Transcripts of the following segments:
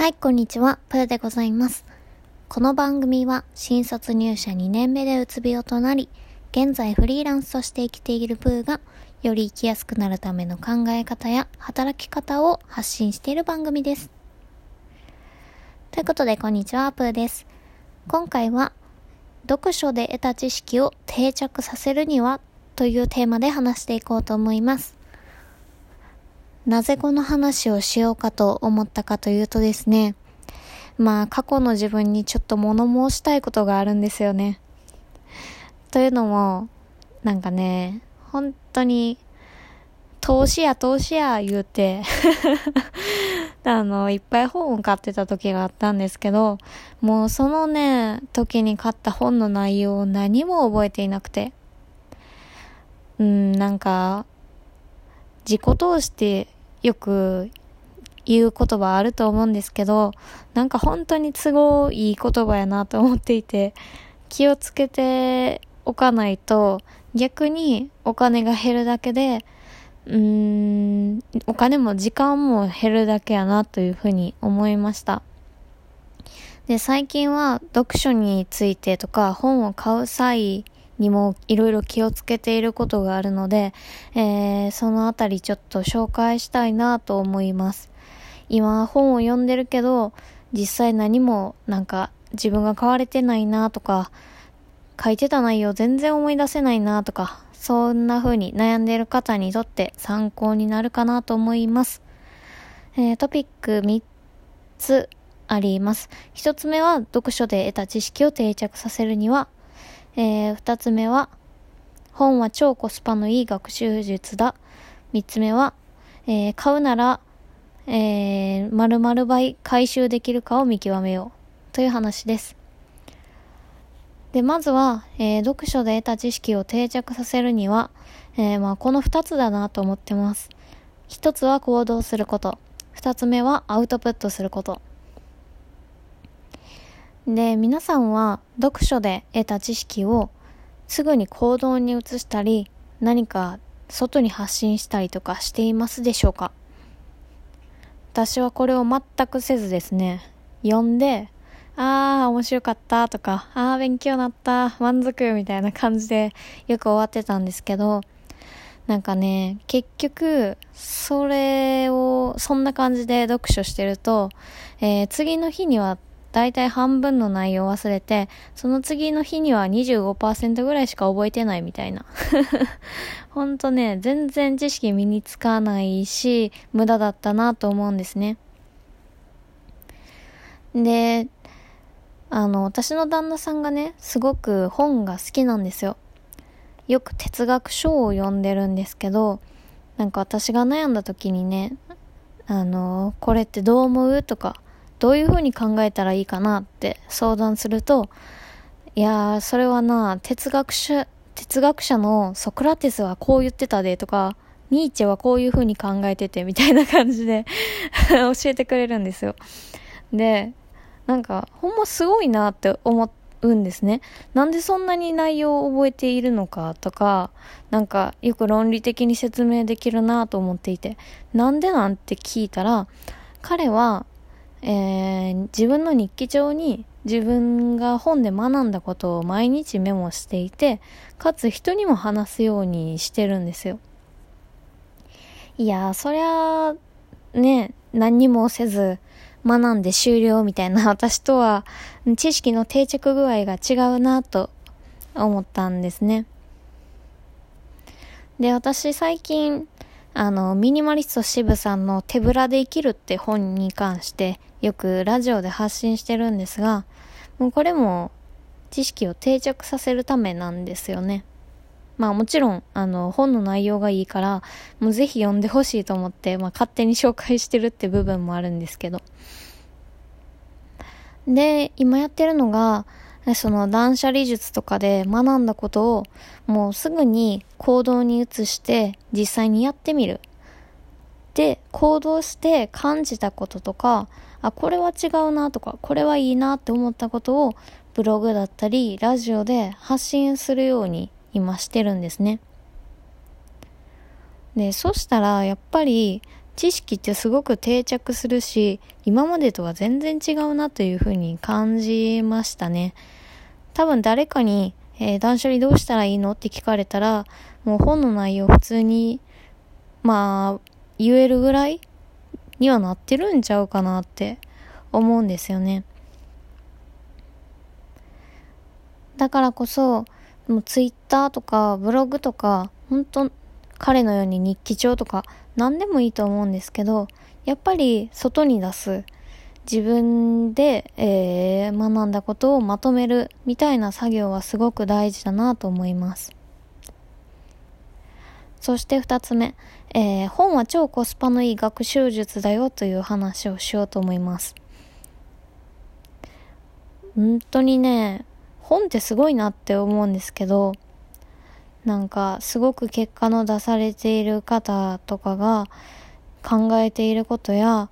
はい、こんにちは。プーでございます。この番組は新卒入社2年目でうつ病となり、現在フリーランスとして生きているプーが、より生きやすくなるための考え方や働き方を発信している番組です。ということで、こんにちは、プーです。今回は、読書で得た知識を定着させるにはというテーマで話していこうと思います。なぜこの話をしようかと思ったかというとですね、まあ過去の自分にちょっと物申したいことがあるんですよね。というのも、なんかね、本当に、投資や投資や言うて あの、いっぱい本を買ってた時があったんですけど、もうそのね、時に買った本の内容を何も覚えていなくて。うん、なんか、自己通してよく言う言葉あると思うんですけど、なんか本当に都合いい言葉やなと思っていて、気をつけておかないと、逆にお金が減るだけで、うーん、お金も時間も減るだけやなというふうに思いました。で、最近は読書についてとか本を買う際にもいろいろ気をつけていることがあるので、えー、そのあたりちょっと紹介したいなと思います。今本を読んでるけど、実際何もなんか自分が買われてないなとか、書いてた内容全然思い出せないなとか、そんな風に悩んでいる方にとって参考になるかなと思います。えー、トピック3つあります。1つ目は読書で得た知識を定着させるには、えー、2つ目は本は超コスパのいい学習術だ。3つ目は、えー、買うなら、えー、〇〇倍回収できるかを見極めようという話です。で、まずは、えー、読書で得た知識を定着させるには、えー、まあ、この二つだなと思ってます。一つは行動すること。二つ目はアウトプットすること。で、皆さんは読書で得た知識をすぐに行動に移したり、何か外に発信したりとかしていますでしょうか？私はこれを全くせずですね、読んで、ああ、面白かったとか、ああ、勉強なった、満足みたいな感じでよく終わってたんですけど、なんかね、結局、それを、そんな感じで読書してると、えー、次の日にはだいたい半分の内容を忘れて、その次の日には25%ぐらいしか覚えてないみたいな。ほんとね、全然知識身につかないし、無駄だったなと思うんですね。で、あの、私の旦那さんがね、すごく本が好きなんですよ。よく哲学書を読んでるんですけど、なんか私が悩んだ時にね、あの、これってどう思うとか、どういう風に考えたらいいかなって相談すると、いやー、それはな、哲学者、哲学者のソクラテスはこう言ってたでとか、ニーチェはこういう風に考えててみたいな感じで 教えてくれるんですよ。で、なんか、ほんますごいなって思うんですね。なんでそんなに内容を覚えているのかとか、なんか、よく論理的に説明できるなと思っていて、なんでなんて聞いたら、彼は、えー、自分の日記帳に自分が本で学んだことを毎日メモしていて、かつ人にも話すようにしてるんですよ。いやー、そりゃ、ね、何にもせず、学んで終了みたいな 私とは知識の定着具合が違うなと思ったんですね。で、私最近、あの、ミニマリスト渋さんの手ぶらで生きるって本に関してよくラジオで発信してるんですが、もうこれも知識を定着させるためなんですよね。まあもちろん、あの、本の内容がいいから、もうぜひ読んでほしいと思って、まあ勝手に紹介してるって部分もあるんですけど。で、今やってるのが、でその断捨離術とかで学んだことをもうすぐに行動に移して実際にやってみる。で、行動して感じたこととか、あ、これは違うなとか、これはいいなって思ったことをブログだったりラジオで発信するように今してるんですね。で、そしたらやっぱり知識ってすごく定着するし、今までとは全然違うなというふうに感じましたね。多分誰かに、えー、断捨離どうしたらいいの？って聞かれたら、もう本の内容普通に、まあ、言えるぐらいにはなってるんちゃうかなって思うんですよね。だからこそ、もうツイッターとかブログとか、本当彼のように日記帳とか何でもいいと思うんですけど、やっぱり外に出す。自分で、えー、学んだことをまとめるみたいな作業はすごく大事だなと思います。そして二つ目、えー、本は超コスパのいい学習術だよという話をしようと思います。本当にね、本ってすごいなって思うんですけど、なんかすごく結果の出されている方とかが考えていることや、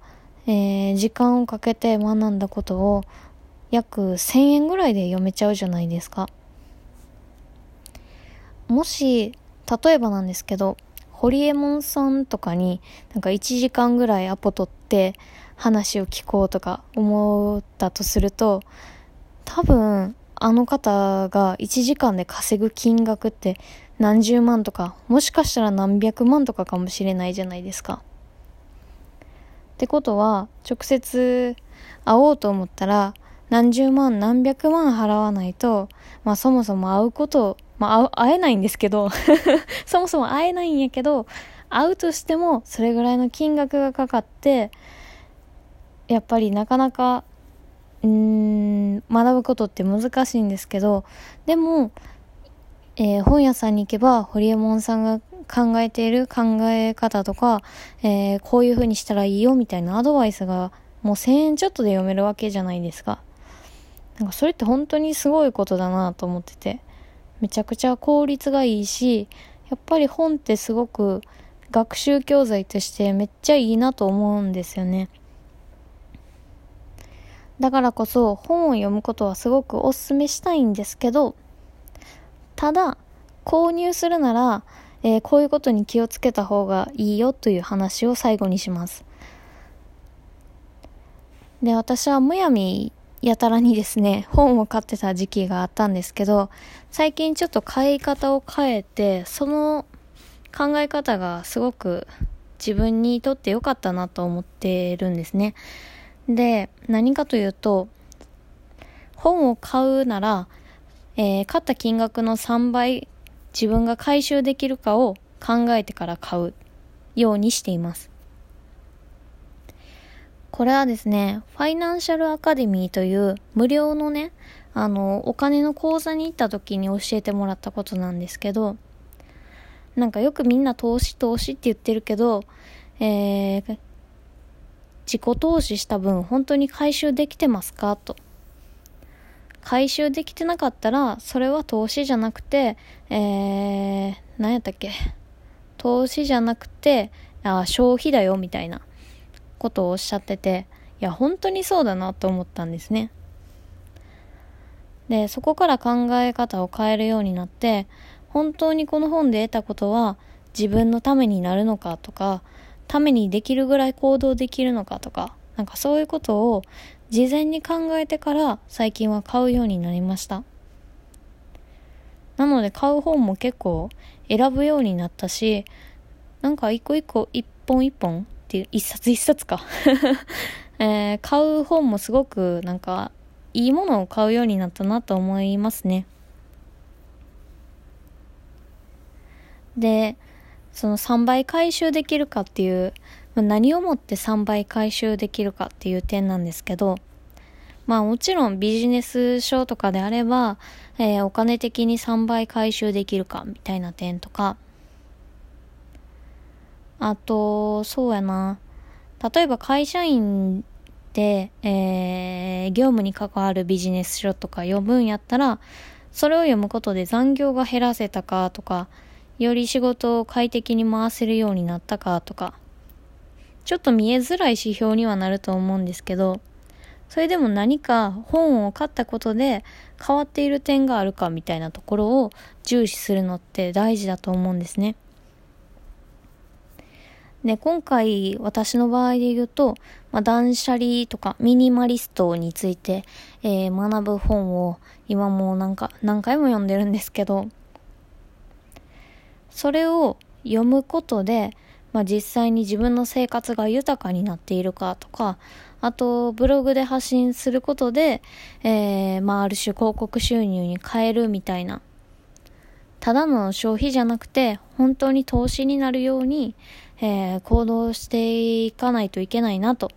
えー、時間をかけて学んだことを約1000円ぐらいで読めちゃうじゃないですか。もし、例えばなんですけど、ホリエモンさんとかになんか1時間ぐらいアポ取って話を聞こうとか思ったとすると、多分あの方が1時間で稼ぐ金額って何十万とか、もしかしたら何百万とかかもしれないじゃないですか。ってことは、直接会おうと思ったら、何十万何百万払わないと、まあそもそも会うこと、まあ会えないんですけど そもそも会えないんやけど、会うとしてもそれぐらいの金額がかかって、やっぱりなかなかうーん、学ぶことって難しいんですけど、でも、えー、本屋さんに行けば、ホリエモンさんが考えている考え方とか、えー、こういう風にしたらいいよみたいなアドバイスが、もう1000円ちょっとで読めるわけじゃないですか。なんかそれって本当にすごいことだなと思ってて、めちゃくちゃ効率がいいし、やっぱり本ってすごく学習教材としてめっちゃいいなと思うんですよね。だからこそ本を読むことはすごくお勧めしたいんですけど、ただ、購入するなら、えー、こういうことに気をつけた方がいいよという話を最後にします。で、私はむやみやたらにですね、本を買ってた時期があったんですけど、最近ちょっと買い方を変えて、その考え方がすごく自分にとって良かったなと思ってるんですね。で、何かというと、本を買うなら、えー、買った金額の3倍自分が回収できるかを考えてから買うようにしています。これはですね、ファイナンシャルアカデミーという無料のね、あの、お金の講座に行った時に教えてもらったことなんですけど、なんかよくみんな投資投資って言ってるけど、えー、自己投資した分本当に回収できてますかと。回収できてなかったら、それは投資じゃなくて、えー、何やったっけ？投資じゃなくて、あ消費だよ、みたいなことをおっしゃってて、いや、本当にそうだなと思ったんですね。で、そこから考え方を変えるようになって、本当にこの本で得たことは自分のためになるのかとか、ためにできるぐらい行動できるのかとか、なんかそういうことを事前に考えてから最近は買うようになりました。なので買う本も結構選ぶようになったし、なんか一個一個一本一本っていう一冊一冊か えー、買う本もすごくなんかいいものを買うようになったなと思いますね。で、その3倍回収できるかっていう、何をもって3倍回収できるかっていう点なんですけど、まあもちろんビジネス書とかであれば、えー、お金的に3倍回収できるかみたいな点とか、あと、そうやな。例えば会社員で、えー、業務に関わるビジネス書とか読むんやったら、それを読むことで残業が減らせたかとか、より仕事を快適に回せるようになったかとか、ちょっと見えづらい指標にはなると思うんですけど、それでも何か本を買ったことで変わっている点があるかみたいなところを重視するのって大事だと思うんですね。で、今回私の場合で言うと、まあ、断捨離とかミニマリストについて、えー、学ぶ本を今もなんか何回も読んでるんですけど、それを読むことで、まあ、実際に自分の生活が豊かになっているかとか、あと、ブログで発信することで、えー、まあ、ある種広告収入に変えるみたいな、ただの消費じゃなくて、本当に投資になるように、えー、行動していかないといけないなと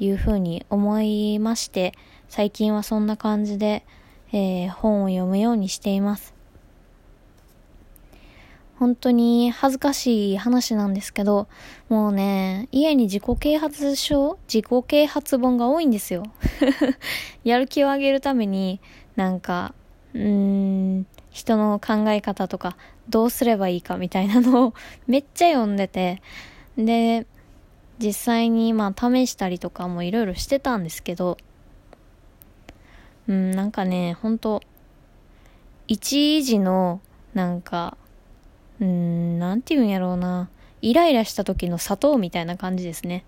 いうふうに思いまして、最近はそんな感じで、えー、本を読むようにしています。本当に恥ずかしい話なんですけど、もうね、家に自己啓発書自己啓発本が多いんですよ。やる気を上げるために、なんか、うーん、人の考え方とか、どうすればいいかみたいなのを めっちゃ読んでて、で、実際にまあ試したりとかもいろいろしてたんですけど、うん、なんかね、ほんと、一時の、なんか、うーん、なんて言うんやろうな。イライラした時の砂糖みたいな感じですね。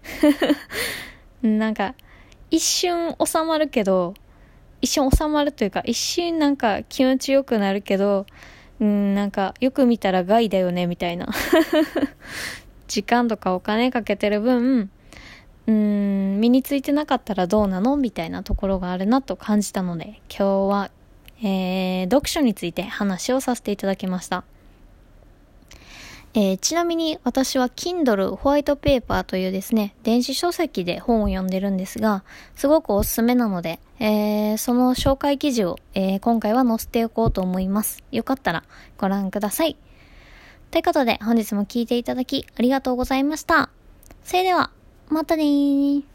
なんか、一瞬収まるけど、一瞬収まるというか、一瞬なんか気持ちよくなるけど、うん、なんか、よく見たら害だよね、みたいな。時間とかお金かけてる分、うん、身についてなかったらどうなの？みたいなところがあるなと感じたので、今日は、えー、読書について話をさせていただきました。えー、ちなみに私は Kindle ホワイトペーパーというですね、電子書籍で本を読んでるんですが、すごくおすすめなので、えー、その紹介記事を、えー、今回は載せておこうと思います。よかったらご覧ください。ということで本日も聴いていただきありがとうございました。それでは、またねー。